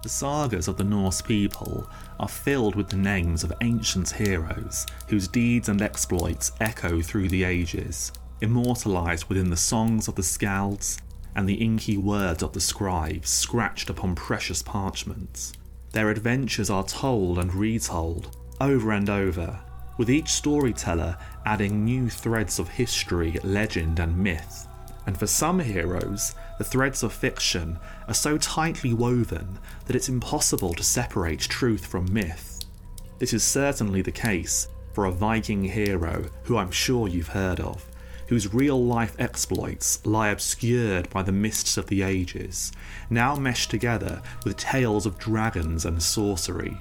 The sagas of the Norse people are filled with the names of ancient heroes whose deeds and exploits echo through the ages, immortalised within the songs of the skalds and the inky words of the scribes scratched upon precious parchments. Their adventures are told and retold over and over, with each storyteller adding new threads of history, legend, and myth. And for some heroes, the threads of fiction are so tightly woven that it's impossible to separate truth from myth. This is certainly the case for a Viking hero who I'm sure you've heard of, whose real life exploits lie obscured by the mists of the ages, now meshed together with tales of dragons and sorcery.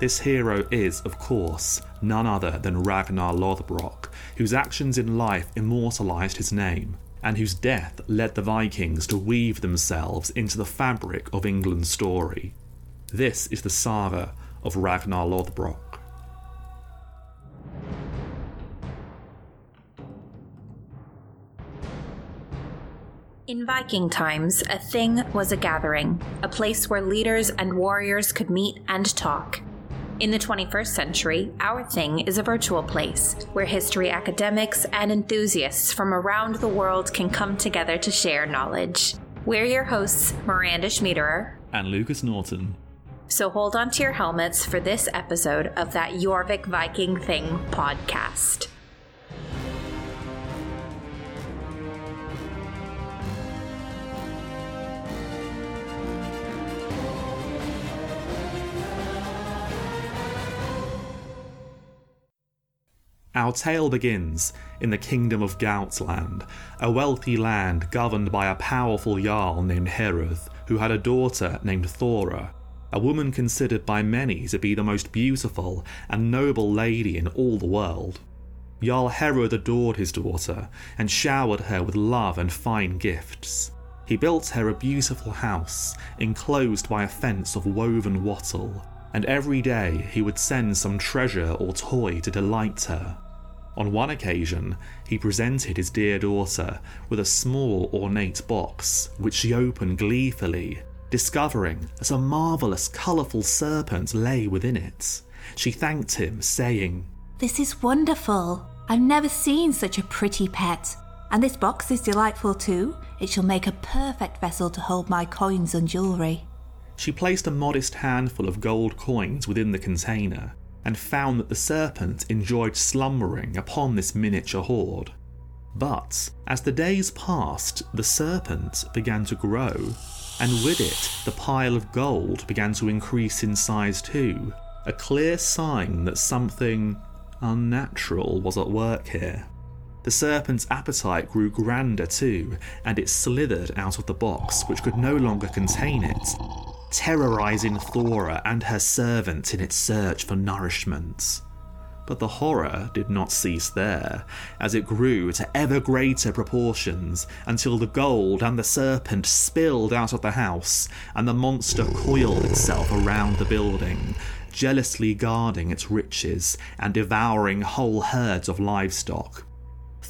This hero is, of course, none other than Ragnar Lothbrok, whose actions in life immortalised his name, and whose death led the Vikings to weave themselves into the fabric of England's story. This is the saga of Ragnar Lothbrok. In Viking times, a thing was a gathering, a place where leaders and warriors could meet and talk. In the 21st century, our thing is a virtual place where history academics and enthusiasts from around the world can come together to share knowledge. We're your hosts, Miranda Schmiederer and Lucas Norton. So hold on to your helmets for this episode of that Jorvik Viking Thing podcast. Our tale begins in the kingdom of Gautland, a wealthy land governed by a powerful Jarl named Heruth, who had a daughter named Thora, a woman considered by many to be the most beautiful and noble lady in all the world. Jarl Heruth adored his daughter and showered her with love and fine gifts. He built her a beautiful house, enclosed by a fence of woven wattle, and every day he would send some treasure or toy to delight her. On one occasion, he presented his dear daughter with a small ornate box, which she opened gleefully, discovering that a marvellous colourful serpent lay within it. She thanked him, saying, This is wonderful. I've never seen such a pretty pet. And this box is delightful too. It shall make a perfect vessel to hold my coins and jewellery. She placed a modest handful of gold coins within the container and found that the serpent enjoyed slumbering upon this miniature hoard. But as the days passed, the serpent began to grow, and with it, the pile of gold began to increase in size too, a clear sign that something unnatural was at work here. The serpent's appetite grew grander too, and it slithered out of the box, which could no longer contain it, terrorizing Thora and her servants in its search for nourishment. But the horror did not cease there, as it grew to ever greater proportions until the gold and the serpent spilled out of the house, and the monster coiled itself around the building, jealously guarding its riches and devouring whole herds of livestock.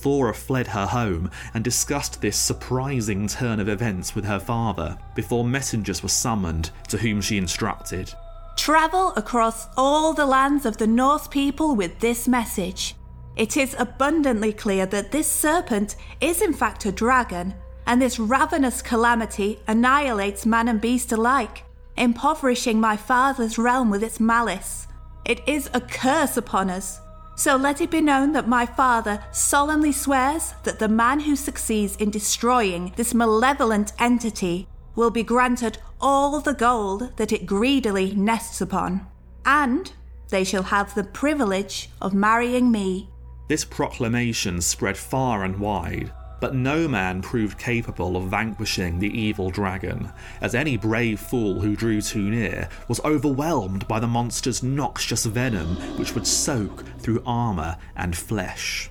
Thora fled her home and discussed this surprising turn of events with her father before messengers were summoned to whom she instructed. Travel across all the lands of the Norse people with this message. It is abundantly clear that this serpent is in fact a dragon, and this ravenous calamity annihilates man and beast alike, impoverishing my father's realm with its malice. It is a curse upon us, so let it be known that my father solemnly swears that the man who succeeds in destroying this malevolent entity will be granted all the gold that it greedily nests upon, and they shall have the privilege of marrying me. This proclamation spread far and wide, but no man proved capable of vanquishing the evil dragon, as any brave fool who drew too near was overwhelmed by the monster's noxious venom, which would soak through armour and flesh.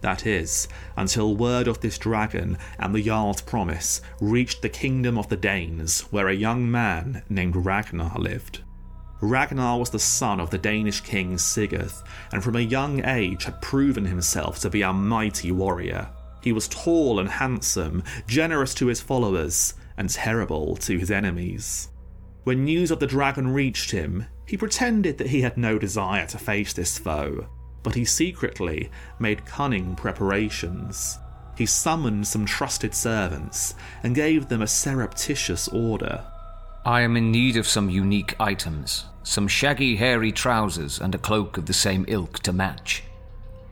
That is, until word of this dragon and the Jarl's promise reached the kingdom of the Danes, where a young man named Ragnar lived. Ragnar was the son of the Danish king Sigurd, and from a young age had proven himself to be a mighty warrior. He was tall and handsome, generous to his followers, and terrible to his enemies. When news of the dragon reached him, he pretended that he had no desire to face this foe, but he secretly made cunning preparations. He summoned some trusted servants and gave them a surreptitious order. I am in need of some unique items, some shaggy hairy trousers and a cloak of the same ilk to match.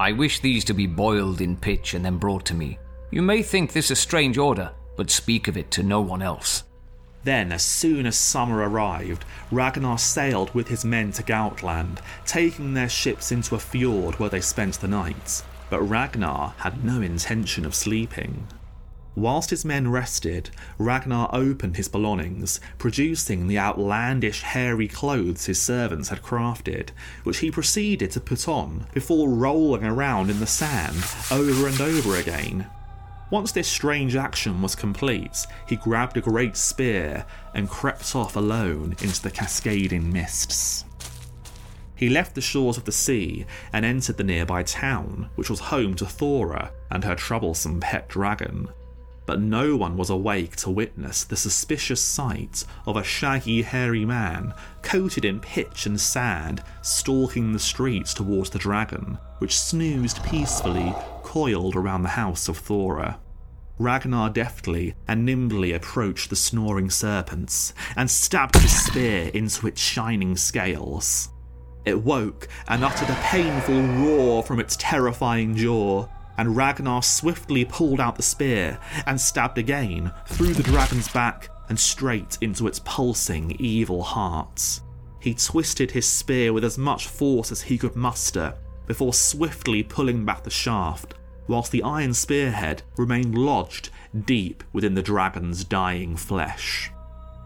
I wish these to be boiled in pitch and then brought to me. You may think this a strange order, but speak of it to no one else. Then, as soon as summer arrived, Ragnar sailed with his men to Gautland, taking their ships into a fjord where they spent the night. But Ragnar had no intention of sleeping. Whilst his men rested, Ragnar opened his belongings, producing the outlandish hairy clothes his servants had crafted, which he proceeded to put on before rolling around in the sand over and over again. Once this strange action was complete, he grabbed a great spear and crept off alone into the cascading mists. He left the shores of the sea and entered the nearby town, which was home to Thora and her troublesome pet dragon. But no one was awake to witness the suspicious sight of a shaggy, hairy man coated in pitch and sand stalking the streets towards the dragon, which snoozed peacefully, coiled around the house of Thora. Ragnar deftly and nimbly approached the snoring serpents and stabbed his spear into its shining scales. It woke and uttered a painful roar from its terrifying jaw, and Ragnar swiftly pulled out the spear and stabbed again through the dragon's back and straight into its pulsing, evil heart. He twisted his spear with as much force as he could muster before swiftly pulling back the shaft, whilst the iron spearhead remained lodged deep within the dragon's dying flesh.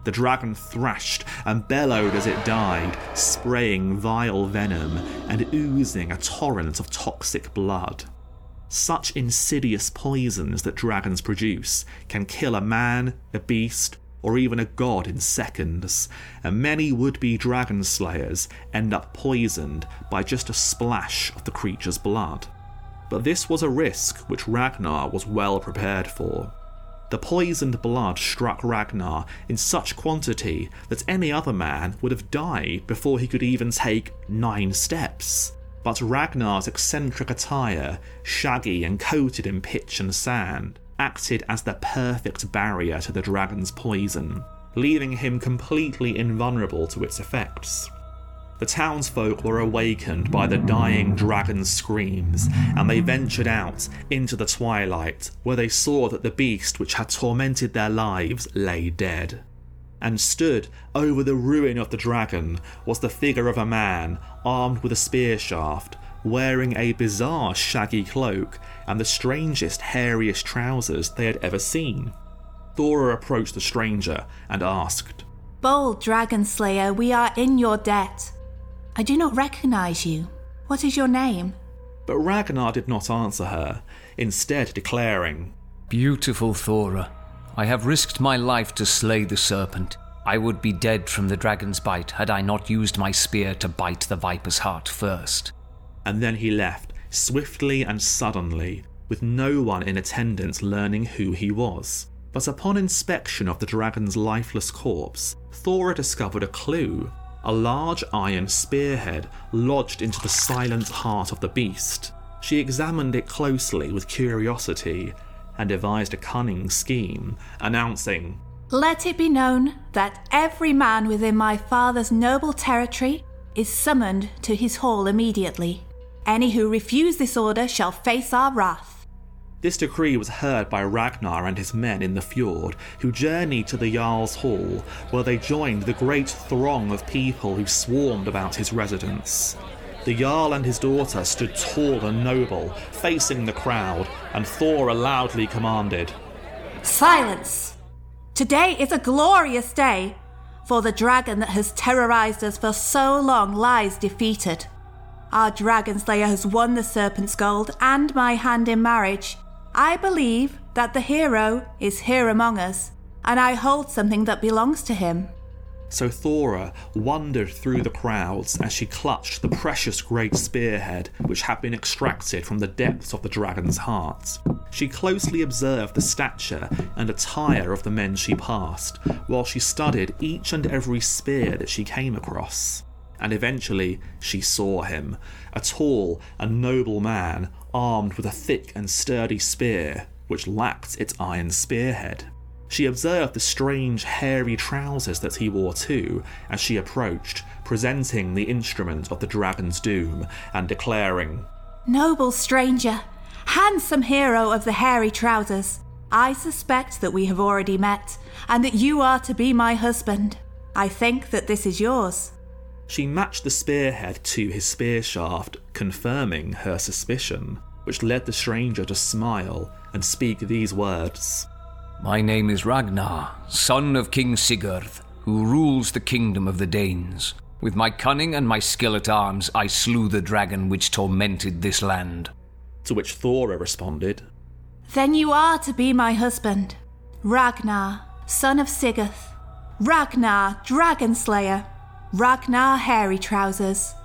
The dragon thrashed and bellowed as it died, spraying vile venom and oozing a torrent of toxic blood. Such insidious poisons that dragons produce can kill a man, a beast, or even a god in seconds, and many would be dragon slayers end up poisoned by just a splash of the creature's blood. But this was a risk which Ragnar was well prepared for. The poisoned blood struck Ragnar in such quantity that any other man would have died before he could even take nine steps. But Ragnar's eccentric attire, shaggy and coated in pitch and sand, acted as the perfect barrier to the dragon's poison, leaving him completely invulnerable to its effects. The townsfolk were awakened by the dying dragon's screams, and they ventured out into the twilight, where they saw that the beast which had tormented their lives lay dead. And stood over the ruin of the dragon was the figure of a man armed with a spear shaft, wearing a bizarre shaggy cloak and the strangest, hairiest trousers they had ever seen. Thora approached the stranger and asked, Bold dragon slayer, we are in your debt. I do not recognize you. What is your name? But Ragnar did not answer her, instead declaring, Beautiful Thora, I have risked my life to slay the serpent. I would be dead from the dragon's bite had I not used my spear to bite the viper's heart first. And then he left, swiftly and suddenly, with no one in attendance learning who he was. But upon inspection of the dragon's lifeless corpse, Thora discovered a clue a large iron spearhead lodged into the silent heart of the beast. She examined it closely with curiosity and devised a cunning scheme, announcing, Let it be known that every man within my father's noble territory is summoned to his hall immediately. Any who refuse this order shall face our wrath. This decree was heard by Ragnar and his men in the fjord, who journeyed to the Jarl's hall, where they joined the great throng of people who swarmed about his residence. The Jarl and his daughter stood tall and noble, facing the crowd, and Thora loudly commanded, Silence! Today is a glorious day, for the dragon that has terrorized us for so long lies defeated. Our dragon slayer has won the serpent's gold and my hand in marriage, I believe that the hero is here among us, and I hold something that belongs to him. So Thora wandered through the crowds as she clutched the precious great spearhead which had been extracted from the depths of the dragon's heart. She closely observed the stature and attire of the men she passed, while she studied each and every spear that she came across. And eventually she saw him, a tall and noble man armed with a thick and sturdy spear which lacked its iron spearhead. She observed the strange hairy trousers that he wore too as she approached, presenting the instrument of the dragon's doom and declaring, Noble stranger, handsome hero of the hairy trousers, I suspect that we have already met, and that you are to be my husband. I think that this is yours. She matched the spearhead to his spear shaft, confirming her suspicion, which led the stranger to smile and speak these words. My name is Ragnar, son of King Sigurd, who rules the kingdom of the Danes. With my cunning and my skill at arms, I slew the dragon which tormented this land. To which Thora responded, Then you are to be my husband, Ragnar, son of Sigurd, Ragnar, dragon slayer, Ragnar, hairy trousers.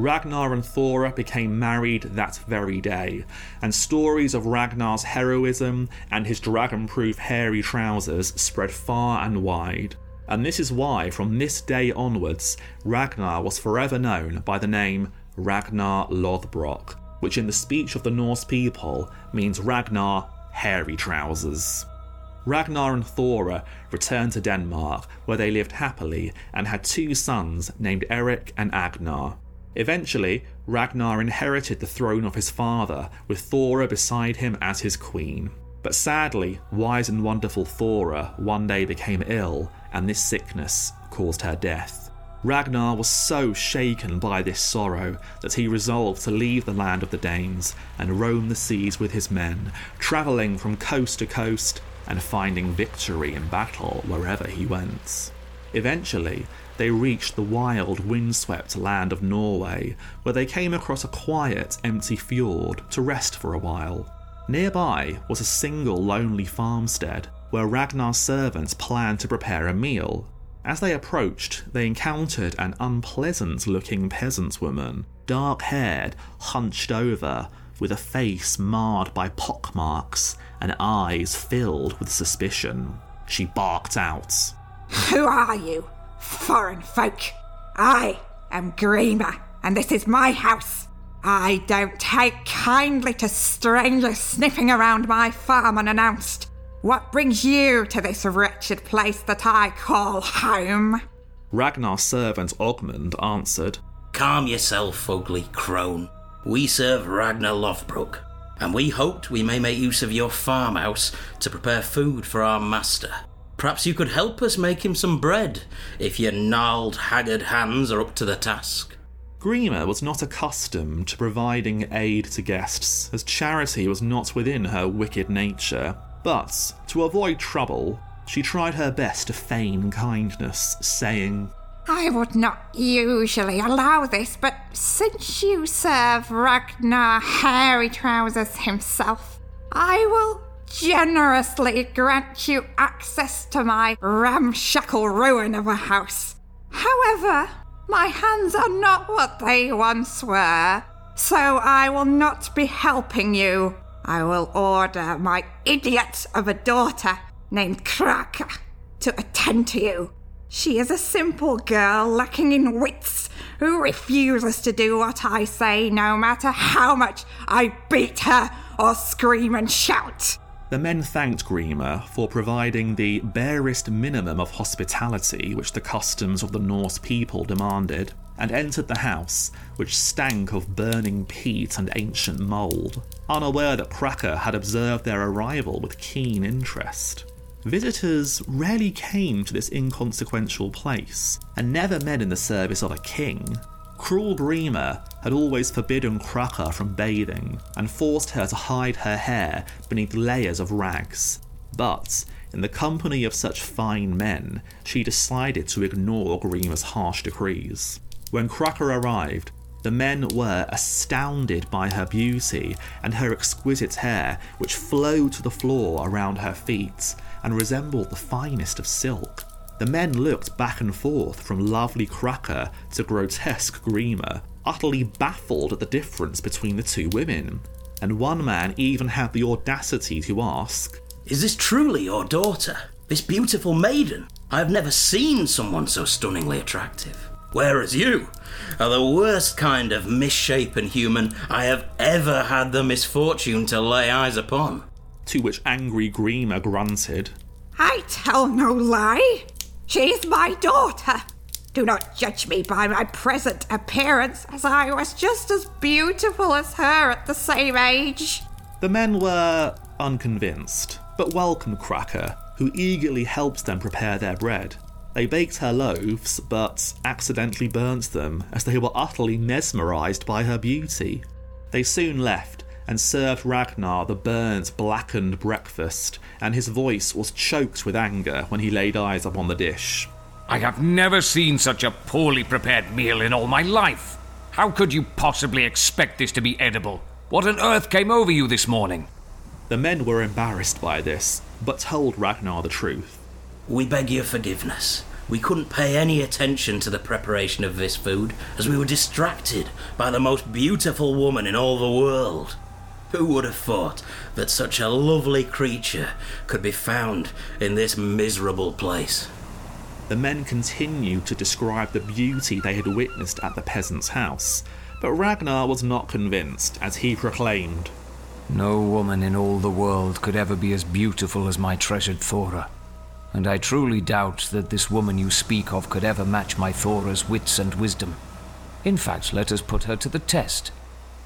Ragnar and Thora became married that very day, and stories of Ragnar's heroism and his dragon proof hairy trousers spread far and wide. And this is why, from this day onwards, Ragnar was forever known by the name Ragnar Lothbrok, which in the speech of the Norse people means Ragnar Hairy Trousers. Ragnar and Thora returned to Denmark, where they lived happily and had two sons named Eric and Agnar. Eventually, Ragnar inherited the throne of his father, with Thora beside him as his queen. But sadly, wise and wonderful Thora one day became ill, and this sickness caused her death. Ragnar was so shaken by this sorrow that he resolved to leave the land of the Danes and roam the seas with his men, travelling from coast to coast and finding victory in battle wherever he went. Eventually, they reached the wild, windswept land of Norway, where they came across a quiet, empty fjord to rest for a while. Nearby was a single, lonely farmstead where Ragnar's servants planned to prepare a meal. As they approached, they encountered an unpleasant looking peasant woman, dark haired, hunched over, with a face marred by pockmarks and eyes filled with suspicion. She barked out, Who are you? Foreign folk. I am Grima, and this is my house. I don't take kindly to strangers sniffing around my farm unannounced. What brings you to this wretched place that I call home? Ragnar's servant Ogmund answered, Calm yourself, ugly crone. We serve Ragnar Lothbrok, and we hoped we may make use of your farmhouse to prepare food for our master. Perhaps you could help us make him some bread, if your gnarled, haggard hands are up to the task. Grima was not accustomed to providing aid to guests, as charity was not within her wicked nature. But, to avoid trouble, she tried her best to feign kindness, saying, I would not usually allow this, but since you serve Ragnar Hairy Trousers himself, I will generously grant you access to my ramshackle ruin of a house. However, my hands are not what they once were, so I will not be helping you. I will order my idiot of a daughter named Kraka to attend to you. She is a simple girl lacking in wits who refuses to do what I say no matter how much I beat her or scream and shout. The men thanked Grima for providing the barest minimum of hospitality which the customs of the Norse people demanded, and entered the house, which stank of burning peat and ancient mould, unaware that Kraka had observed their arrival with keen interest. Visitors rarely came to this inconsequential place, and never men in the service of a king. Cruel Grima had always forbidden Kraka from bathing and forced her to hide her hair beneath layers of rags. But, in the company of such fine men, she decided to ignore Grima's harsh decrees. When Kraka arrived, the men were astounded by her beauty and her exquisite hair, which flowed to the floor around her feet and resembled the finest of silk. The men looked back and forth from lovely Kraka to grotesque Grima, utterly baffled at the difference between the two women. And one man even had the audacity to ask, Is this truly your daughter? This beautiful maiden? I have never seen someone so stunningly attractive. Whereas you are the worst kind of misshapen human I have ever had the misfortune to lay eyes upon. To which angry Grima grunted, I tell no lie. She is my daughter. Do not judge me by my present appearance, as I was just as beautiful as her at the same age. The men were unconvinced, but welcomed Kraka, who eagerly helped them prepare their bread. They baked her loaves, but accidentally burnt them as they were utterly mesmerized by her beauty. They soon left and served Ragnar the burnt, blackened breakfast, and his voice was choked with anger when he laid eyes upon the dish. I have never seen such a poorly prepared meal in all my life. How could you possibly expect this to be edible? What on earth came over you this morning? The men were embarrassed by this, but told Ragnar the truth. We beg your forgiveness. We couldn't pay any attention to the preparation of this food as we were distracted by the most beautiful woman in all the world. Who would have thought that such a lovely creature could be found in this miserable place? The men continued to describe the beauty they had witnessed at the peasant's house, but Ragnar was not convinced as he proclaimed, No woman in all the world could ever be as beautiful as my treasured Thora. And I truly doubt that this woman you speak of could ever match my Thora's wits and wisdom. In fact, let us put her to the test.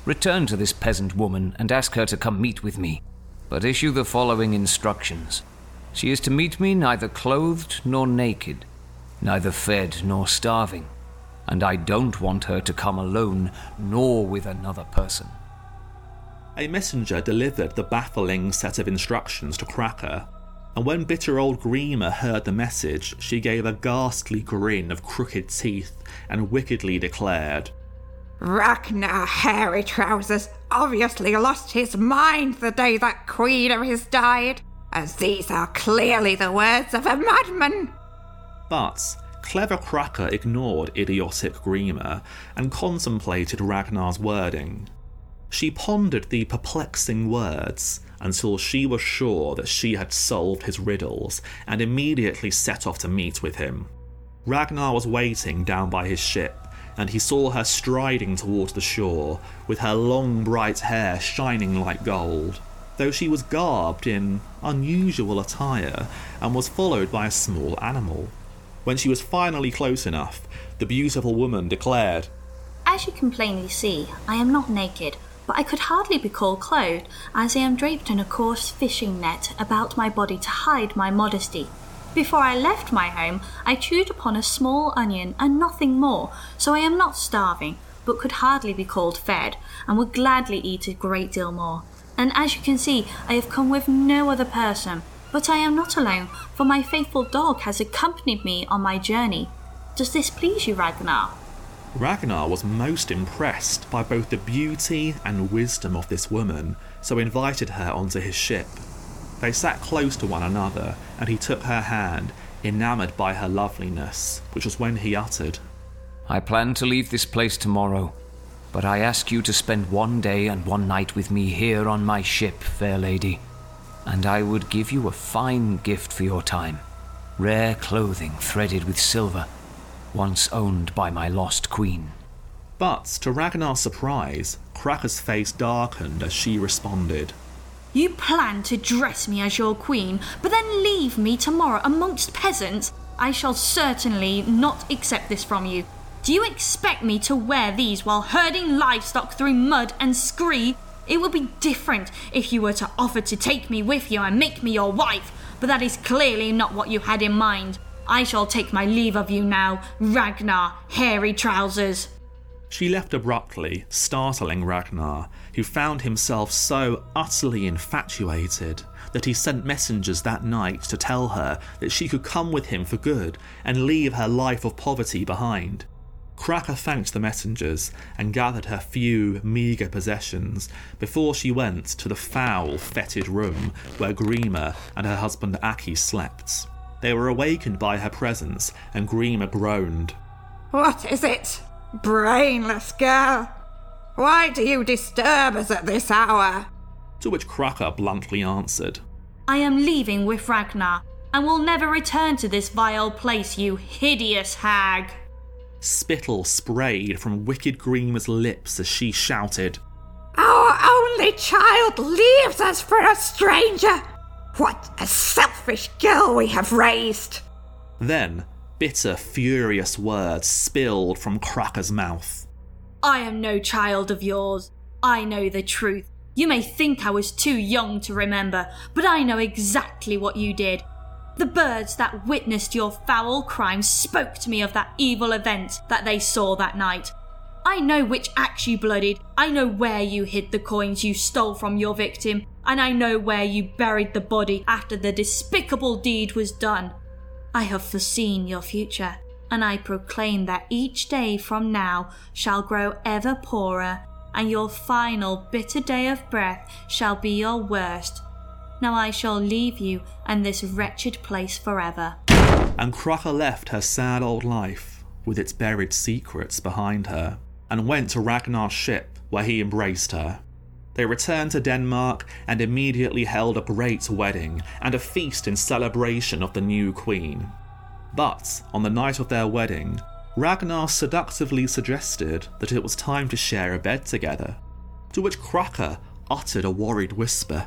Return to this peasant woman and ask her to come meet with me, but issue the following instructions. She is to meet me neither clothed nor naked, neither fed nor starving, and I don't want her to come alone nor with another person. A messenger delivered the baffling set of instructions to Kraka, and when bitter old Grima heard the message, she gave a ghastly grin of crooked teeth and wickedly declared, Ragnar Hairy Trousers obviously lost his mind the day that queen of his died, as these are clearly the words of a madman. But clever Kraka ignored idiotic Grima and contemplated Ragnar's wording. She pondered the perplexing words until she was sure that she had solved his riddles and immediately set off to meet with him. Ragnar was waiting down by his ship, and he saw her striding towards the shore with her long bright hair shining like gold, though she was garbed in unusual attire and was followed by a small animal. When she was finally close enough, the beautiful woman declared, As you can plainly see, I am not naked, but I could hardly be called clothed, as I am draped in a coarse fishing net about my body to hide my modesty. Before I left my home, I chewed upon a small onion and nothing more, so I am not starving, but could hardly be called fed, and would gladly eat a great deal more. And as you can see, I have come with no other person. But I am not alone, for my faithful dog has accompanied me on my journey. Does this please you, Ragnar? Ragnar was most impressed by both the beauty and wisdom of this woman, so invited her onto his ship. They sat close to one another, and he took her hand, enamoured by her loveliness, which was when he uttered, I plan to leave this place tomorrow, but I ask you to spend one day and one night with me here on my ship, fair lady, and I would give you a fine gift for your time rare clothing threaded with silver, once owned by my lost queen. But to Ragnar's surprise, Kraka's face darkened as she responded. You plan to dress me as your queen, but then leave me tomorrow amongst peasants? I shall certainly not accept this from you. Do you expect me to wear these while herding livestock through mud and scree? It would be different if you were to offer to take me with you and make me your wife, but that is clearly not what you had in mind. I shall take my leave of you now, Ragnar Hairy Trousers. She left abruptly, startling Ragnar, who found himself so utterly infatuated that he sent messengers that night to tell her that she could come with him for good and leave her life of poverty behind. Kraka thanked the messengers and gathered her few meagre possessions before she went to the foul, fetid room where Grima and her husband Aki slept. they were awakened by her presence, and Grima groaned. What is it, brainless girl? Why do you disturb us at this hour? To which Kraka bluntly answered, I am leaving with Ragnar, and will never return to this vile place, you hideous hag. Spittle sprayed from Wicked Grima's lips as she shouted, Our only child leaves us for a stranger. What a selfish girl we have raised. Then, bitter, furious words spilled from Kraka's mouth. I am no child of yours. I know the truth. You may think I was too young to remember, but I know exactly what you did. The birds that witnessed your foul crime spoke to me of that evil event that they saw that night. I know which axe you bloodied, I know where you hid the coins you stole from your victim, and I know where you buried the body after the despicable deed was done. I have foreseen your future, and I proclaim that each day from now shall grow ever poorer, and your final bitter day of breath shall be your worst. Now I shall leave you and this wretched place forever. And Kraka left her sad old life, with its buried secrets behind her, and went to Ragnar's ship, where he embraced her. They returned to Denmark and immediately held a great wedding and a feast in celebration of the new queen. But on the night of their wedding, Ragnar seductively suggested that it was time to share a bed together, to which Kraka uttered a worried whisper.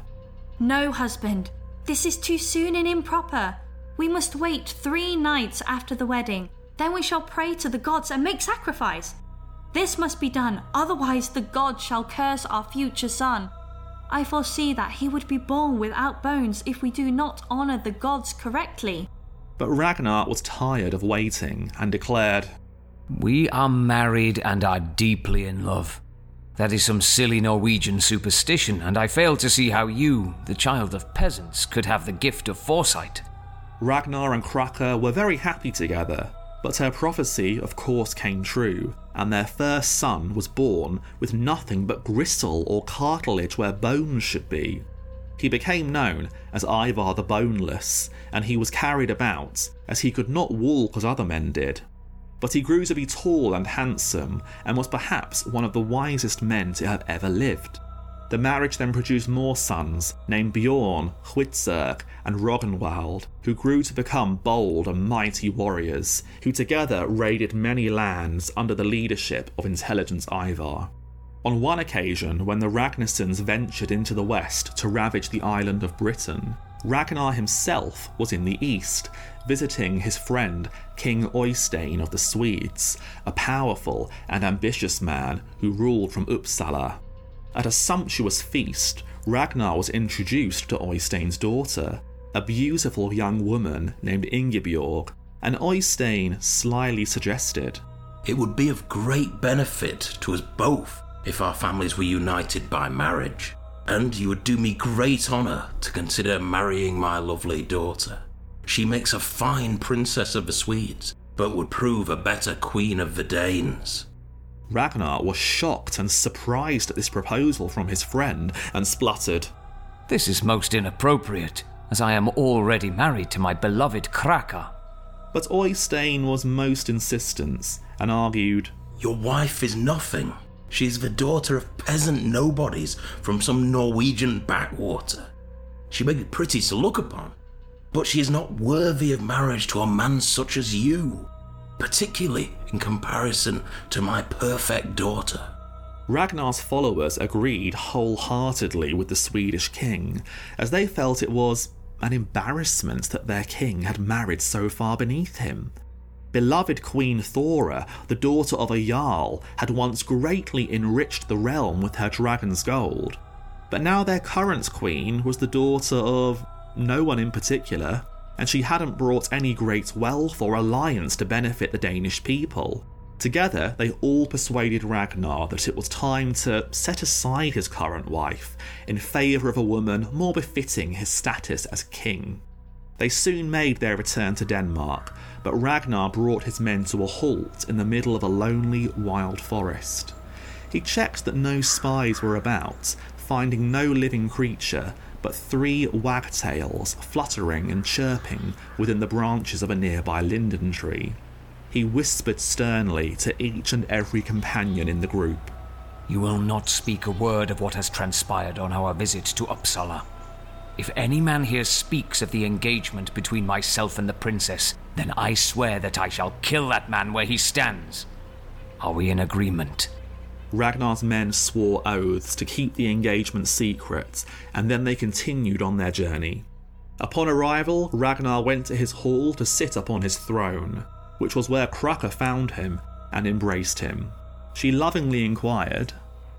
No, husband, this is too soon and improper. We must wait three nights after the wedding. Then we shall pray to the gods and make sacrifice. This must be done, otherwise, the gods shall curse our future son. I foresee that he would be born without bones if we do not honour the gods correctly. But Ragnar was tired of waiting and declared, We are married and are deeply in love. That is some silly Norwegian superstition, and I fail to see how you, the child of peasants, could have the gift of foresight. Ragnar and Kraka were very happy together, but her prophecy, of course, came true, and their first son was born with nothing but gristle or cartilage where bones should be. He became known as Ivar the Boneless, and he was carried about, as he could not walk as other men did. But he grew to be tall and handsome, and was perhaps one of the wisest men to have ever lived. The marriage then produced more sons, named Bjorn, Hvitserk, and Rognwald, who grew to become bold and mighty warriors, who together raided many lands under the leadership of intelligent Ivar. On one occasion, when the Ragnarsons ventured into the west to ravage the island of Britain, Ragnar himself was in the east, visiting his friend King Oystein of the Swedes, a powerful and ambitious man who ruled from Uppsala. At a sumptuous feast, Ragnar was introduced to Oystein's daughter, a beautiful young woman named Ingebjorg, and Oystein slyly suggested, It would be of great benefit to us both if our families were united by marriage, and you would do me great honour to consider marrying my lovely daughter. She makes a fine princess of the Swedes, but would prove a better queen of the Danes. Ragnar was shocked and surprised at this proposal from his friend and spluttered, This is most inappropriate, as I am already married to my beloved Kraka. But Oystein was most insistent and argued, Your wife is nothing. She is the daughter of peasant nobodies from some Norwegian backwater. She may be pretty to look upon, but she is not worthy of marriage to a man such as you, particularly in comparison to my perfect daughter. Ragnar's followers agreed wholeheartedly with the Swedish king, as they felt it was an embarrassment that their king had married so far beneath him. Beloved Queen Thora, the daughter of a Jarl, had once greatly enriched the realm with her dragon's gold. But now their current queen was the daughter of no one in particular, and she hadn't brought any great wealth or alliance to benefit the Danish people. Together, they all persuaded Ragnar that it was time to set aside his current wife in favour of a woman more befitting his status as king. They soon made their return to Denmark, but Ragnar brought his men to a halt in the middle of a lonely, wild forest. He checked that no spies were about, finding no living creature, but three wagtails fluttering and chirping within the branches of a nearby linden tree. He whispered sternly to each and every companion in the group. You will not speak a word of what has transpired on our visit to Uppsala. If any man here speaks of the engagement between myself and the princess, then I swear that I shall kill that man where he stands. Are we in agreement? Ragnar's men swore oaths to keep the engagement secret, and then they continued on their journey. Upon arrival, Ragnar went to his hall to sit upon his throne, which was where Kraka found him and embraced him. She lovingly inquired,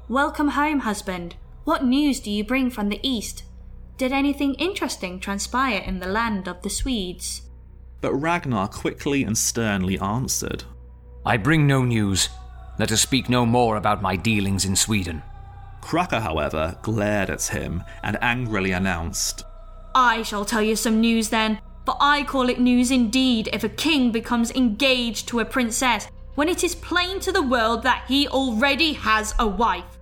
Welcome home, husband. What news do you bring from the east? Did anything interesting transpire in the land of the Swedes? But Ragnar quickly and sternly answered, I bring no news. Let us speak no more about my dealings in Sweden. Kraka, however, glared at him and angrily announced, I shall tell you some news then, for I call it news indeed if a king becomes engaged to a princess when it is plain to the world that he already has a wife.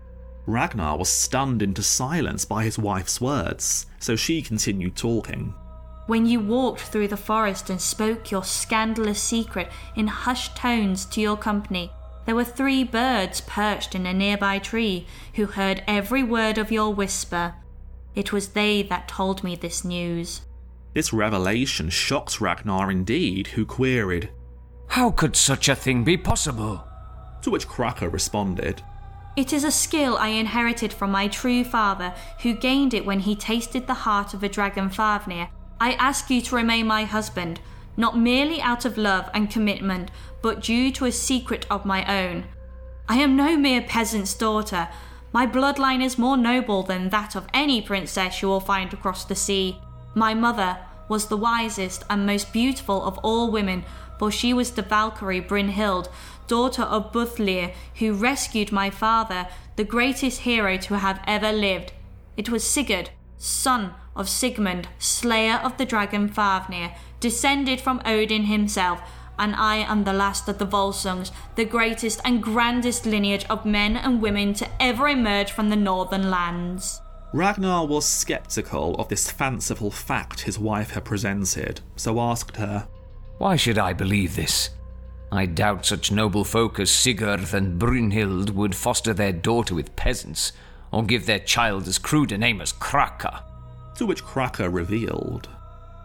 Ragnar was stunned into silence by his wife's words, so she continued talking. When you walked through the forest and spoke your scandalous secret in hushed tones to your company, there were three birds perched in a nearby tree who heard every word of your whisper. It was they that told me this news. This revelation shocked Ragnar indeed, who queried, How could such a thing be possible? To which Kraka responded, It is a skill I inherited from my true father, who gained it when he tasted the heart of the dragon Fafnir. I ask you to remain my husband, not merely out of love and commitment, but due to a secret of my own. I am no mere peasant's daughter. My bloodline is more noble than that of any princess you will find across the sea. My mother was the wisest and most beautiful of all women, for she was the Valkyrie Brynhild, daughter of Buthlir, who rescued my father, the greatest hero to have ever lived. It was Sigurd, son of Sigmund, slayer of the dragon Fafnir, descended from Odin himself, and I am the last of the Volsungs, the greatest and grandest lineage of men and women to ever emerge from the northern lands. Ragnar was sceptical of this fanciful fact his wife had presented, so asked her, Why should I believe this? I doubt such noble folk as Sigurd and Brynhild would foster their daughter with peasants, or give their child as crude a name as Kraka. To which Kraka revealed,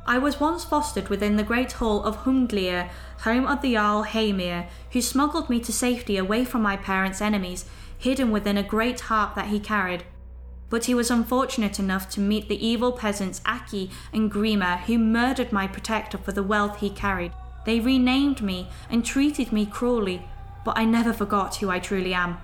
I was once fostered within the great hall of Hundlir, home of the Jarl Heimir, who smuggled me to safety away from my parents' enemies, hidden within a great harp that he carried. But he was unfortunate enough to meet the evil peasants Aki and Grima, who murdered my protector for the wealth he carried. They renamed me and treated me cruelly, but I never forgot who I truly am.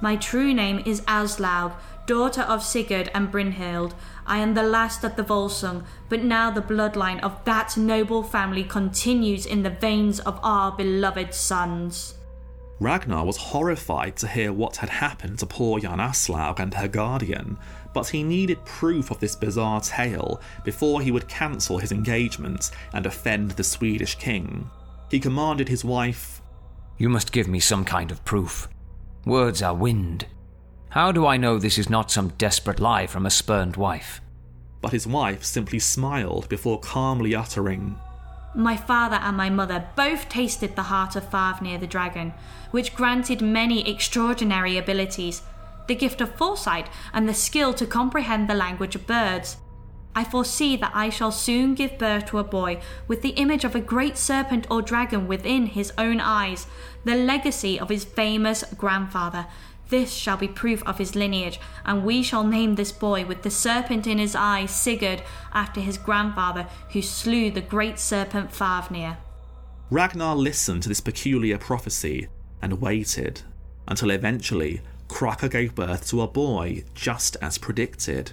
My true name is Aslaug, daughter of Sigurd and Brynhild. I am the last of the Volsung, but now the bloodline of that noble family continues in the veins of our beloved sons. Ragnar was horrified to hear what had happened to poor Jan Aslaug and her guardian, but he needed proof of this bizarre tale before he would cancel his engagement and offend the Swedish king. He commanded his wife, You must give me some kind of proof. Words are wind. How do I know this is not some desperate lie from a spurned wife? But his wife simply smiled before calmly uttering, My father and my mother both tasted the heart of Fafnir the dragon, which granted many extraordinary abilities the gift of foresight and the skill to comprehend the language of birds. I foresee that I shall soon give birth to a boy with the image of a great serpent or dragon within his own eyes, the legacy of his famous grandfather. This shall be proof of his lineage, and we shall name this boy with the serpent in his eye Sigurd, after his grandfather who slew the great serpent Fafnir. Ragnar listened to this peculiar prophecy and waited until eventually Kraka gave birth to a boy just as predicted.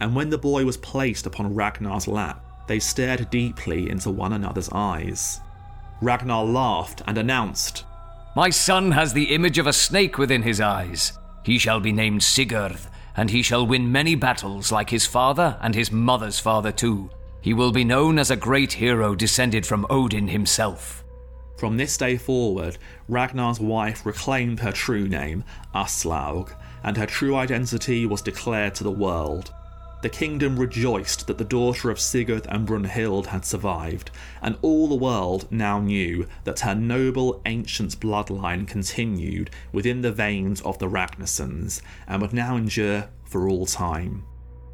And when the boy was placed upon Ragnar's lap, they stared deeply into one another's eyes. Ragnar laughed and announced, My son has the image of a snake within his eyes. He shall be named Sigurd, and he shall win many battles like his father and his mother's father too. He will be known as a great hero descended from Odin himself. From this day forward, Ragnar's wife reclaimed her true name, Aslaug, and her true identity was declared to the world. The kingdom rejoiced that the daughter of Sigurd and Brunhild had survived, and all the world now knew that her noble ancient bloodline continued within the veins of the Ragnarsons and would now endure for all time.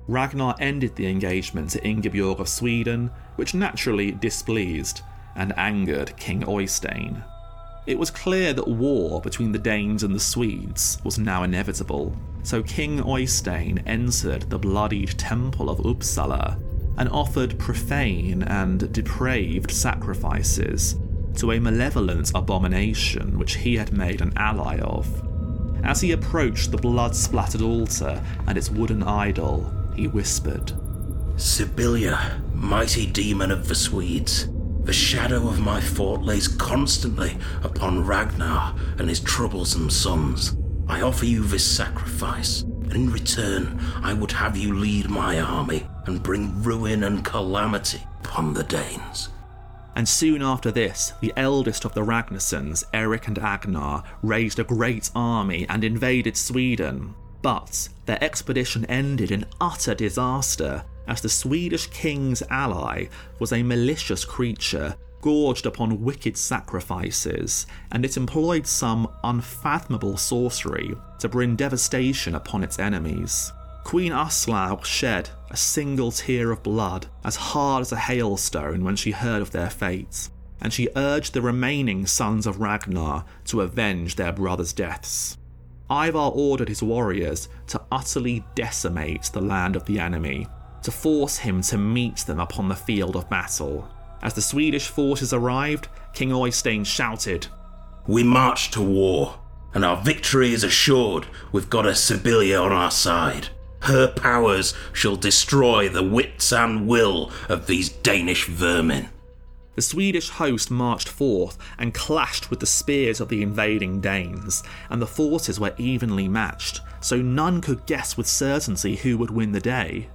Ragnar ended the engagement to Ingeborg of Sweden, which naturally displeased and angered King Eystein. It was clear that war between the Danes and the Swedes was now inevitable, so King Eystein entered the bloodied temple of Uppsala and offered profane and depraved sacrifices to a malevolent abomination which he had made an ally of. As he approached the blood splattered altar and its wooden idol, he whispered, Sibylla, mighty demon of the Swedes, the shadow of my fort lays constantly upon Ragnar and his troublesome sons. I offer you this sacrifice, and in return, I would have you lead my army and bring ruin and calamity upon the Danes. And soon after this, the eldest of the Ragnarsons, Eric and Agnar, raised a great army and invaded Sweden. But their expedition ended in utter disaster, as the Swedish king's ally was a malicious creature gorged upon wicked sacrifices, and it employed some unfathomable sorcery to bring devastation upon its enemies. Queen Aslaug shed a single tear of blood as hard as a hailstone when she heard of their fate, and she urged the remaining sons of Ragnar to avenge their brothers' deaths. Ivar ordered his warriors to utterly decimate the land of the enemy, to force him to meet them upon the field of battle, as the Swedish forces arrived, King Eystein shouted, We march to war, and our victory is assured. We've got a Sibylla on our side. Her powers shall destroy the wits and will of these Danish vermin. The Swedish host marched forth and clashed with the spears of the invading Danes, and the forces were evenly matched, so none could guess with certainty who would win the day.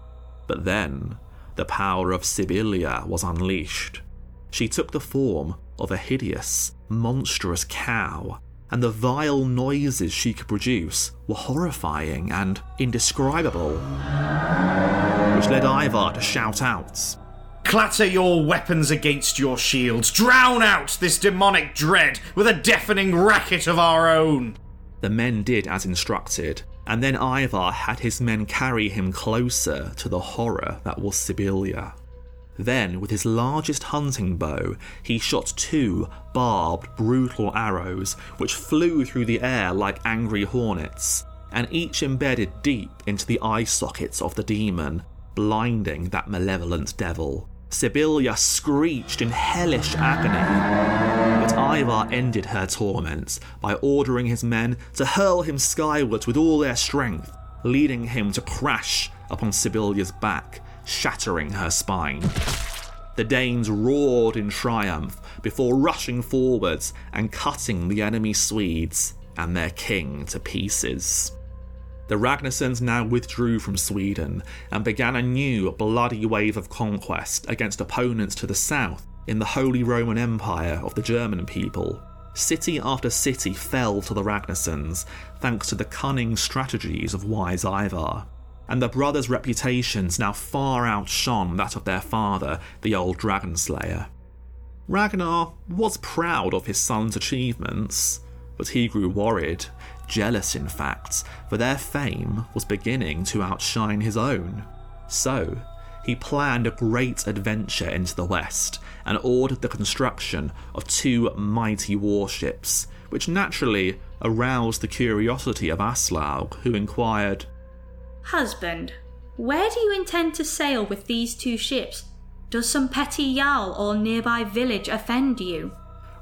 But then, the power of Sibylla was unleashed. She took the form of a hideous, monstrous cow, and the vile noises she could produce were horrifying and indescribable, which led Ivar to shout out. Clatter your weapons against your shields. Drown out this demonic dread with a deafening racket of our own. The men did as instructed, and then Ivar had his men carry him closer to the horror that was Sibylla. Then, with his largest hunting bow, he shot two barbed, brutal arrows which flew through the air like angry hornets, and each embedded deep into the eye sockets of the demon, blinding that malevolent devil. Sibylla screeched in hellish agony, but Ivar ended her torments by ordering his men to hurl him skywards with all their strength, leading him to crash upon Sibylla's back, shattering her spine. The Danes roared in triumph before rushing forwards and cutting the enemy Swedes and their king to pieces. The Ragnarsons now withdrew from Sweden and began a new bloody wave of conquest against opponents to the south in the Holy Roman Empire of the German people. City after city fell to the Ragnarsons thanks to the cunning strategies of wise Ivar, and the brothers' reputations now far outshone that of their father, the old dragon slayer. Ragnar was proud of his son's achievements, but he grew worried jealous in fact, for their fame was beginning to outshine his own. So, he planned a great adventure into the west and ordered the construction of two mighty warships, which naturally aroused the curiosity of Aslaug, who inquired, Husband, where do you intend to sail with these two ships? Does some petty jarl or nearby village offend you?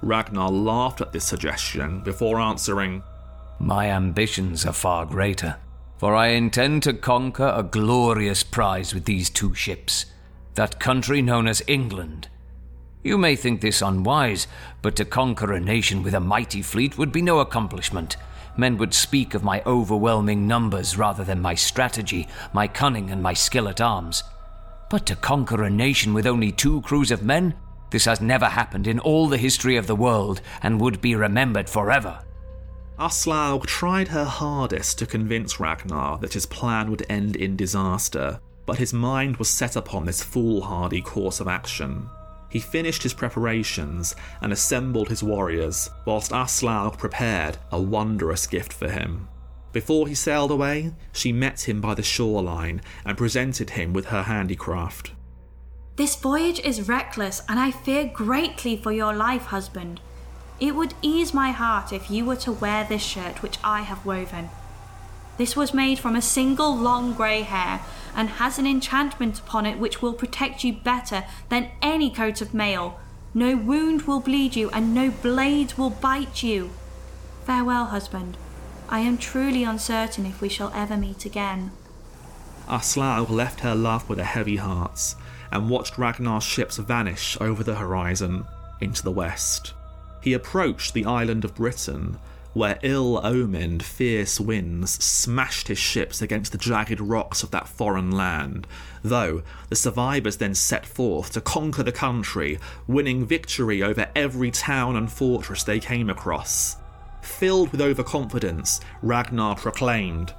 Ragnar laughed at this suggestion before answering, My ambitions are far greater, for I intend to conquer a glorious prize with these two ships, that country known as England. You may think this unwise, but to conquer a nation with a mighty fleet would be no accomplishment. Men would speak of my overwhelming numbers rather than my strategy, my cunning, and my skill at arms. But to conquer a nation with only two crews of men, this has never happened in all the history of the world and would be remembered forever. Aslaug tried her hardest to convince Ragnar that his plan would end in disaster, but his mind was set upon this foolhardy course of action. He finished his preparations and assembled his warriors, whilst Aslaug prepared a wondrous gift for him. Before he sailed away, she met him by the shoreline and presented him with her handicraft. This voyage is reckless, and I fear greatly for your life, husband. It would ease my heart if you were to wear this shirt which I have woven. This was made from a single long grey hair and has an enchantment upon it which will protect you better than any coat of mail. No wound will bleed you, and no blade will bite you. Farewell, husband. I am truly uncertain if we shall ever meet again. Aslaug left her love with a heavy heart and watched Ragnar's ships vanish over the horizon into the west. He approached the island of Britain, where ill omened, fierce winds smashed his ships against the jagged rocks of that foreign land, though the survivors then set forth to conquer the country, winning victory over every town and fortress they came across. Filled with overconfidence, Ragnar proclaimed,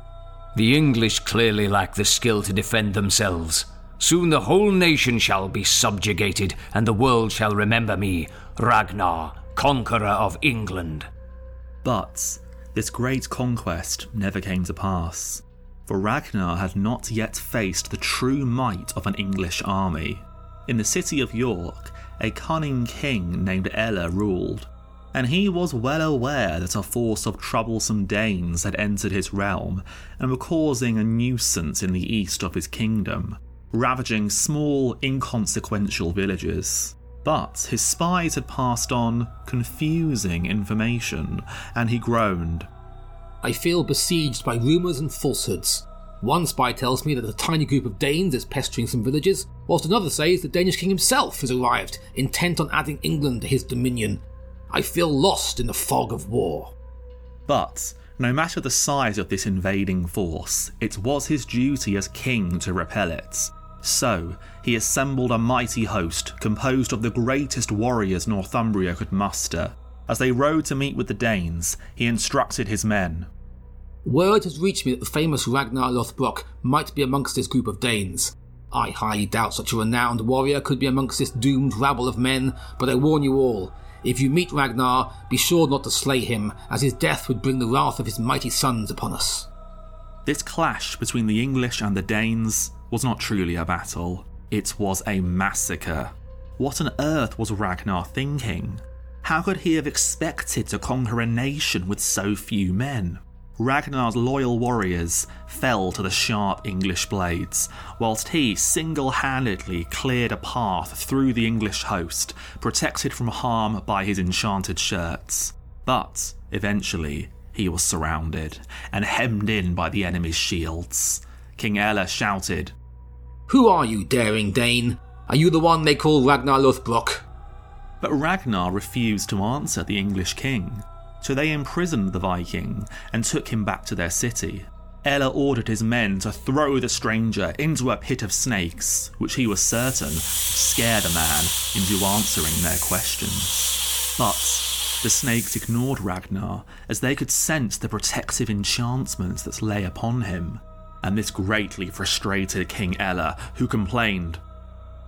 The English clearly lack the skill to defend themselves. Soon the whole nation shall be subjugated, and the world shall remember me, Ragnar, conqueror of England. But this great conquest never came to pass, for Ragnar had not yet faced the true might of an English army. In the city of York, a cunning king named Ella ruled, and he was well aware that a force of troublesome Danes had entered his realm and were causing a nuisance in the east of his kingdom, ravaging small, inconsequential villages. But his spies had passed on confusing information, and he groaned. I feel besieged by rumours and falsehoods. One spy tells me that a tiny group of Danes is pestering some villages, whilst another says the Danish king himself has arrived, intent on adding England to his dominion. I feel lost in the fog of war. But no matter the size of this invading force, it was his duty as king to repel it. So, he assembled a mighty host composed of the greatest warriors Northumbria could muster. As they rode to meet with the Danes, he instructed his men. Word has reached me that the famous Ragnar Lothbrok might be amongst this group of Danes. I highly doubt such a renowned warrior could be amongst this doomed rabble of men, but I warn you all, if you meet Ragnar, be sure not to slay him, as his death would bring the wrath of his mighty sons upon us. This clash between the English and the Danes was not truly a battle, it was a massacre. What on earth was Ragnar thinking? How could he have expected to conquer a nation with so few men? Ragnar's loyal warriors fell to the sharp English blades, whilst he single handedly cleared a path through the English host, protected from harm by his enchanted shirts. But eventually, he was surrounded and hemmed in by the enemy's shields. King Ella shouted, Who are you, daring Dane? Are you the one they call Ragnar Lothbrok? But Ragnar refused to answer the English king, so they imprisoned the Viking and took him back to their city. Ella ordered his men to throw the stranger into a pit of snakes, which he was certain would scare the man into answering their questions. But the snakes ignored Ragnar as they could sense the protective enchantments that lay upon him, and this greatly frustrated King Ella, who complained,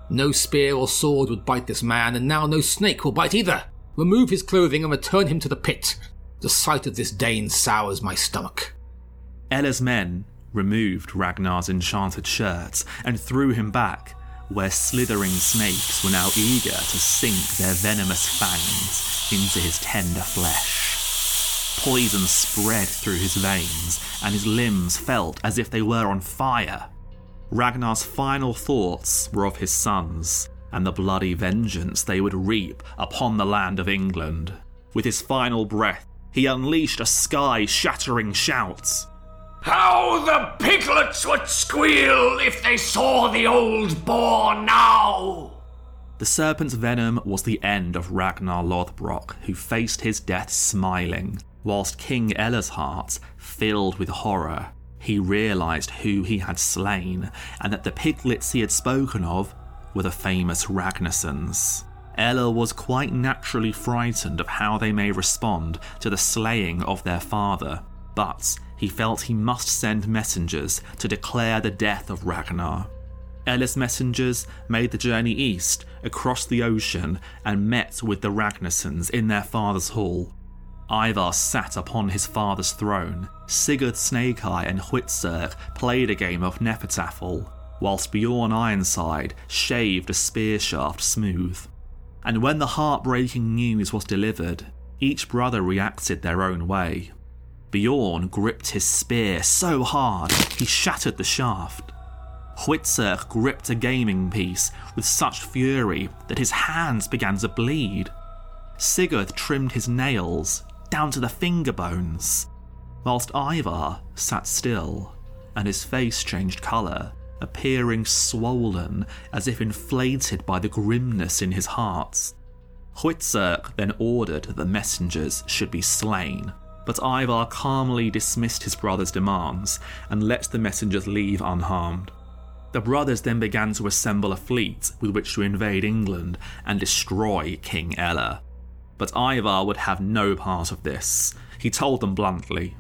No spear or sword would bite this man, and now no snake will bite either. Remove his clothing and return him to the pit. The sight of this Dane sours my stomach. Ella's men removed Ragnar's enchanted shirt and threw him back, where slithering snakes were now eager to sink their venomous fangs into his tender flesh. Poison spread through his veins, and his limbs felt as if they were on fire. Ragnar's final thoughts were of his sons and the bloody vengeance they would reap upon the land of England. With his final breath, he unleashed a sky shattering shout. How the piglets would squeal if they saw the old boar now! The serpent's venom was the end of Ragnar Lothbrok, who faced his death smiling, whilst King Ella's heart filled with horror. He realised who he had slain, and that the piglets he had spoken of were the famous Ragnarsons. Ella was quite naturally frightened of how they may respond to the slaying of their father, but he felt he must send messengers to declare the death of Ragnar. Ella's messengers made the journey east across the ocean and met with the Ragnarsons in their father's hall. Ivar sat upon his father's throne. Sigurd Snakeeye and Hvitserk played a game of Hnefatafl, whilst Bjorn Ironside shaved a spear shaft smooth. And when the heartbreaking news was delivered, each brother reacted their own way. Bjorn gripped his spear so hard he shattered the shaft. Hvitserk gripped a gaming piece with such fury that his hands began to bleed. Sigurd trimmed his nails down to the finger bones, whilst Ivar sat still and his face changed colour, appearing swollen as if inflated by the grimness in his heart. Hvitserk then ordered that the messengers should be slain, but Ivar calmly dismissed his brother's demands and let the messengers leave unharmed. The brothers then began to assemble a fleet with which to invade England and destroy King Ella. But Ivar would have no part of this. He told them bluntly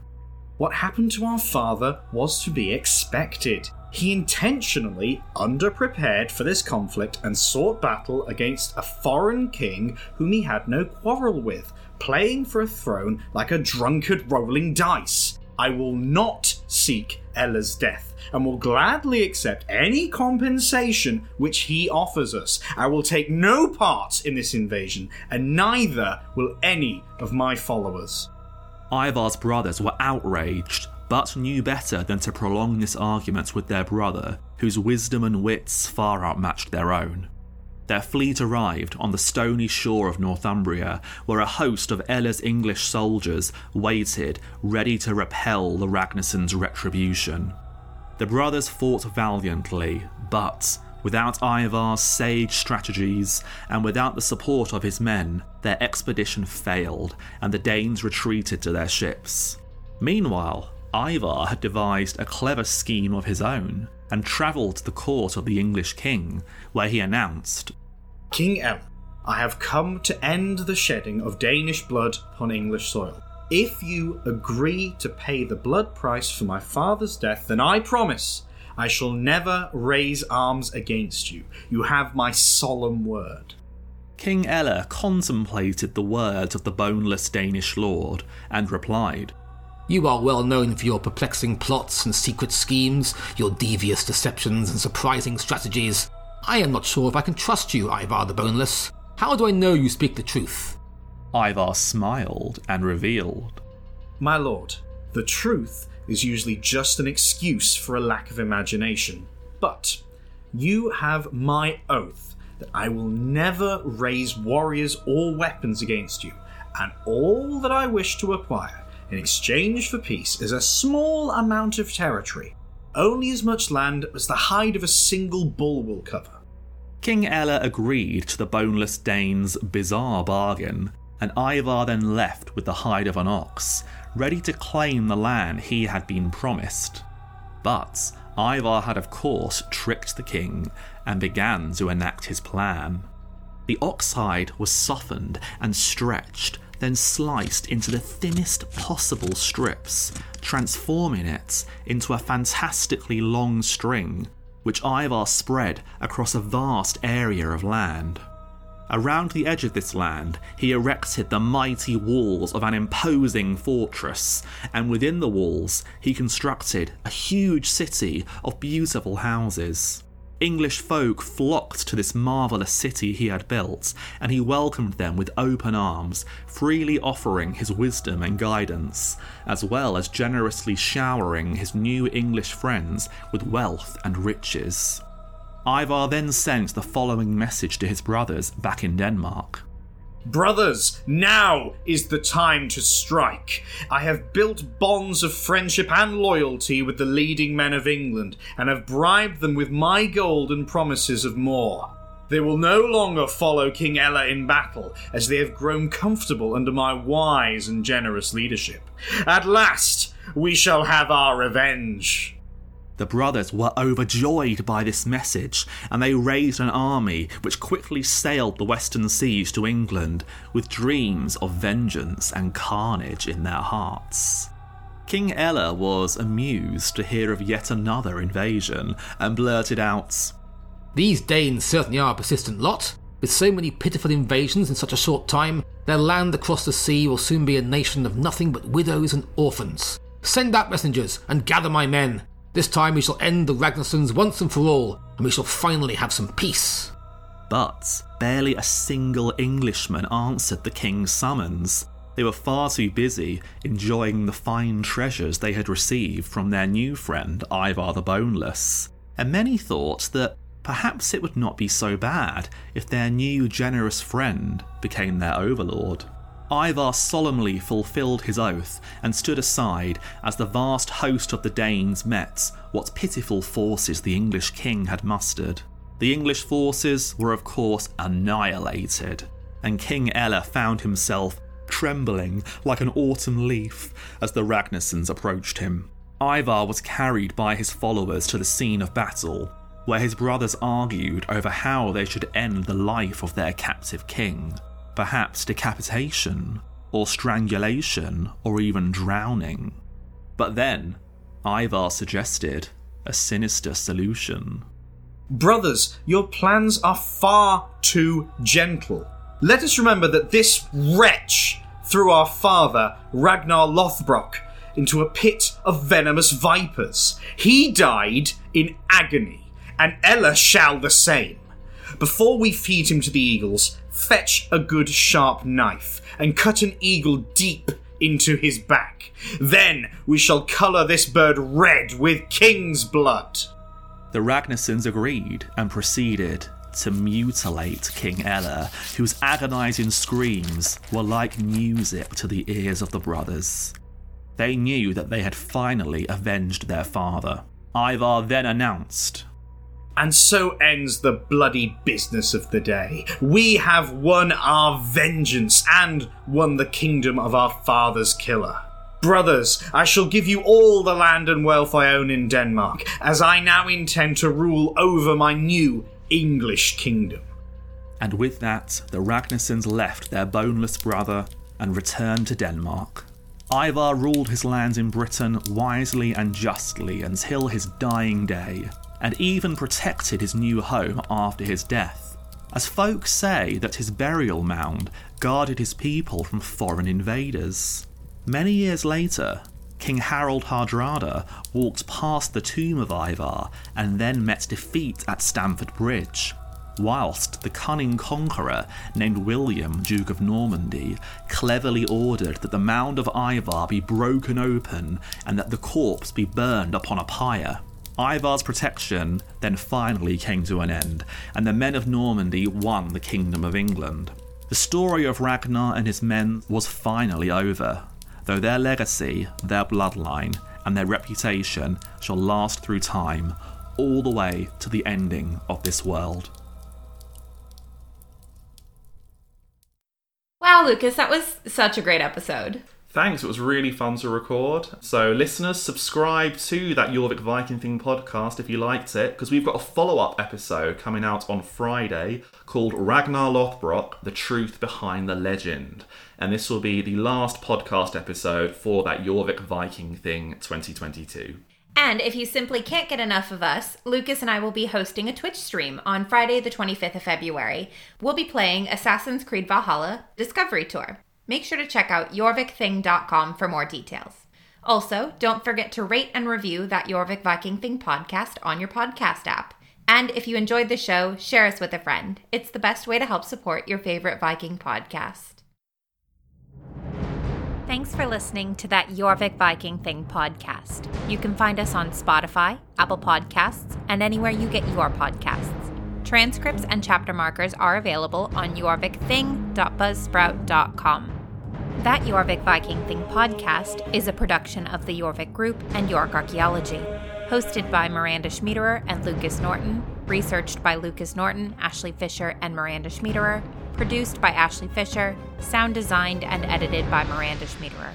What happened to our father was to be expected. He intentionally underprepared for this conflict and sought battle against a foreign king whom he had no quarrel with, playing for a throne like a drunkard rolling dice. I will not seek Ella's death and will gladly accept any compensation which he offers us. I will take no part in this invasion, and neither will any of my followers. Ivar's brothers were outraged, but knew better than to prolong this argument with their brother, whose wisdom and wits far outmatched their own. Their fleet arrived on the stony shore of Northumbria, where a host of Ella's English soldiers waited, ready to repel the Ragnarsons' retribution. The brothers fought valiantly, but without Ivar's sage strategies and without the support of his men, their expedition failed and the Danes retreated to their ships. Meanwhile, Ivar had devised a clever scheme of his own and travelled to the court of the English king, where he announced King Ella, I have come to end the shedding of Danish blood upon English soil. If you agree to pay the blood price for my father's death, then I promise I shall never raise arms against you. You have my solemn word. King Ella contemplated the words of the boneless Danish lord and replied, You are well known for your perplexing plots and secret schemes, your devious deceptions and surprising strategies. I am not sure if I can trust you, Ivar the Boneless. How do I know you speak the truth? Ivar smiled and revealed, My lord, the truth is usually just an excuse for a lack of imagination. But you have my oath that I will never raise warriors or weapons against you, and all that I wish to acquire in exchange for peace is a small amount of territory, only as much land as the hide of a single bull will cover. King Ella agreed to the boneless Dane's bizarre bargain, and Ivar then left with the hide of an ox, ready to claim the land he had been promised. But Ivar had, of course, tricked the king and began to enact his plan. The ox hide was softened and stretched, then sliced into the thinnest possible strips, transforming it into a fantastically long string, which Ivar spread across a vast area of land. Around the edge of this land, he erected the mighty walls of an imposing fortress, and within the walls, he constructed a huge city of beautiful houses. English folk flocked to this marvellous city he had built, and he welcomed them with open arms, freely offering his wisdom and guidance, as well as generously showering his new English friends with wealth and riches. Ivar then sent the following message to his brothers back in Denmark. Brothers, now is the time to strike. I have built bonds of friendship and loyalty with the leading men of England, and have bribed them with my gold and promises of more. They will no longer follow King Ella in battle, as they have grown comfortable under my wise and generous leadership. At last, we shall have our revenge. The brothers were overjoyed by this message, and they raised an army which quickly sailed the western seas to England with dreams of vengeance and carnage in their hearts. King Ella was amused to hear of yet another invasion and blurted out, These Danes certainly are a persistent lot. With so many pitiful invasions in such a short time, their land across the sea will soon be a nation of nothing but widows and orphans. Send out messengers and gather my men. This time we shall end the Ragnarsons once and for all, and we shall finally have some peace. But barely a single Englishman answered the king's summons. They were far too busy enjoying the fine treasures they had received from their new friend Ivar the Boneless, and many thought that perhaps it would not be so bad if their new generous friend became their overlord. Ivar solemnly fulfilled his oath and stood aside as the vast host of the Danes met what pitiful forces the English king had mustered. The English forces were, of course, annihilated, and King Ella found himself trembling like an autumn leaf as the Ragnarsons approached him. Ivar was carried by his followers to the scene of battle, where his brothers argued over how they should end the life of their captive king. Perhaps decapitation, or strangulation, or even drowning. But then, Ivar suggested a sinister solution. Brothers, your plans are far too gentle. Let us remember that this wretch threw our father, Ragnar Lothbrok, into a pit of venomous vipers. He died in agony, and Ella shall the same. Before we feed him to the eagles, fetch a good sharp knife and cut an eagle deep into his back. Then we shall colour this bird red with king's blood. The Ragnarsons agreed and proceeded to mutilate King Ella, whose agonizing screams were like music to the ears of the brothers. They knew that they had finally avenged their father. Ivar then announced And so ends the bloody business of the day. We have won our vengeance and won the kingdom of our father's killer. Brothers, I shall give you all the land and wealth I own in Denmark, as I now intend to rule over my new English kingdom. And with that, the Ragnarsons left their boneless brother and returned to Denmark. Ivar ruled his lands in Britain wisely and justly until his dying day, and even protected his new home after his death, as folk say that his burial mound guarded his people from foreign invaders. Many years later, King Harald Hardrada walked past the tomb of Ivar and then met defeat at Stamford Bridge, whilst the cunning conqueror named William, Duke of Normandy, cleverly ordered that the mound of Ivar be broken open and that the corpse be burned upon a pyre. Ivar's protection then finally came to an end, and the men of Normandy won the Kingdom of England. The story of Ragnar and his men was finally over, though their legacy, their bloodline, and their reputation shall last through time, all the way to the ending of this world. Wow, Lucas, that was such a great episode. Thanks, it was really fun to record. So, listeners, subscribe to that Jorvik Viking Thing podcast if you liked it, because we've got a follow up episode coming out on Friday called Ragnar Lothbrok The Truth Behind the Legend. And this will be the last podcast episode for that Jorvik Viking Thing 2022. And if you simply can't get enough of us, Lucas and I will be hosting a Twitch stream on Friday, the 25th of February. We'll be playing Assassin's Creed Valhalla Discovery Tour. Make sure to check out jorvikthing.com for more details. Also, don't forget to rate and review that Jorvik Viking Thing podcast on your podcast app. And if you enjoyed the show, share us with a friend. It's the best way to help support your favorite Viking podcast. Thanks for listening to that Jorvik Viking Thing podcast. You can find us on Spotify, Apple Podcasts, and anywhere you get your podcasts. Transcripts and chapter markers are available on jorvikthing.buzzsprout.com. That Jorvik Viking Thing podcast is a production of the Jorvik Group and York Archaeology. Hosted by Miranda Schmiederer and Lucas Norton. Researched by Lucas Norton, Ashley Fisher, and Miranda Schmiederer. Produced by Ashley Fisher. Sound designed and edited by Miranda Schmiederer.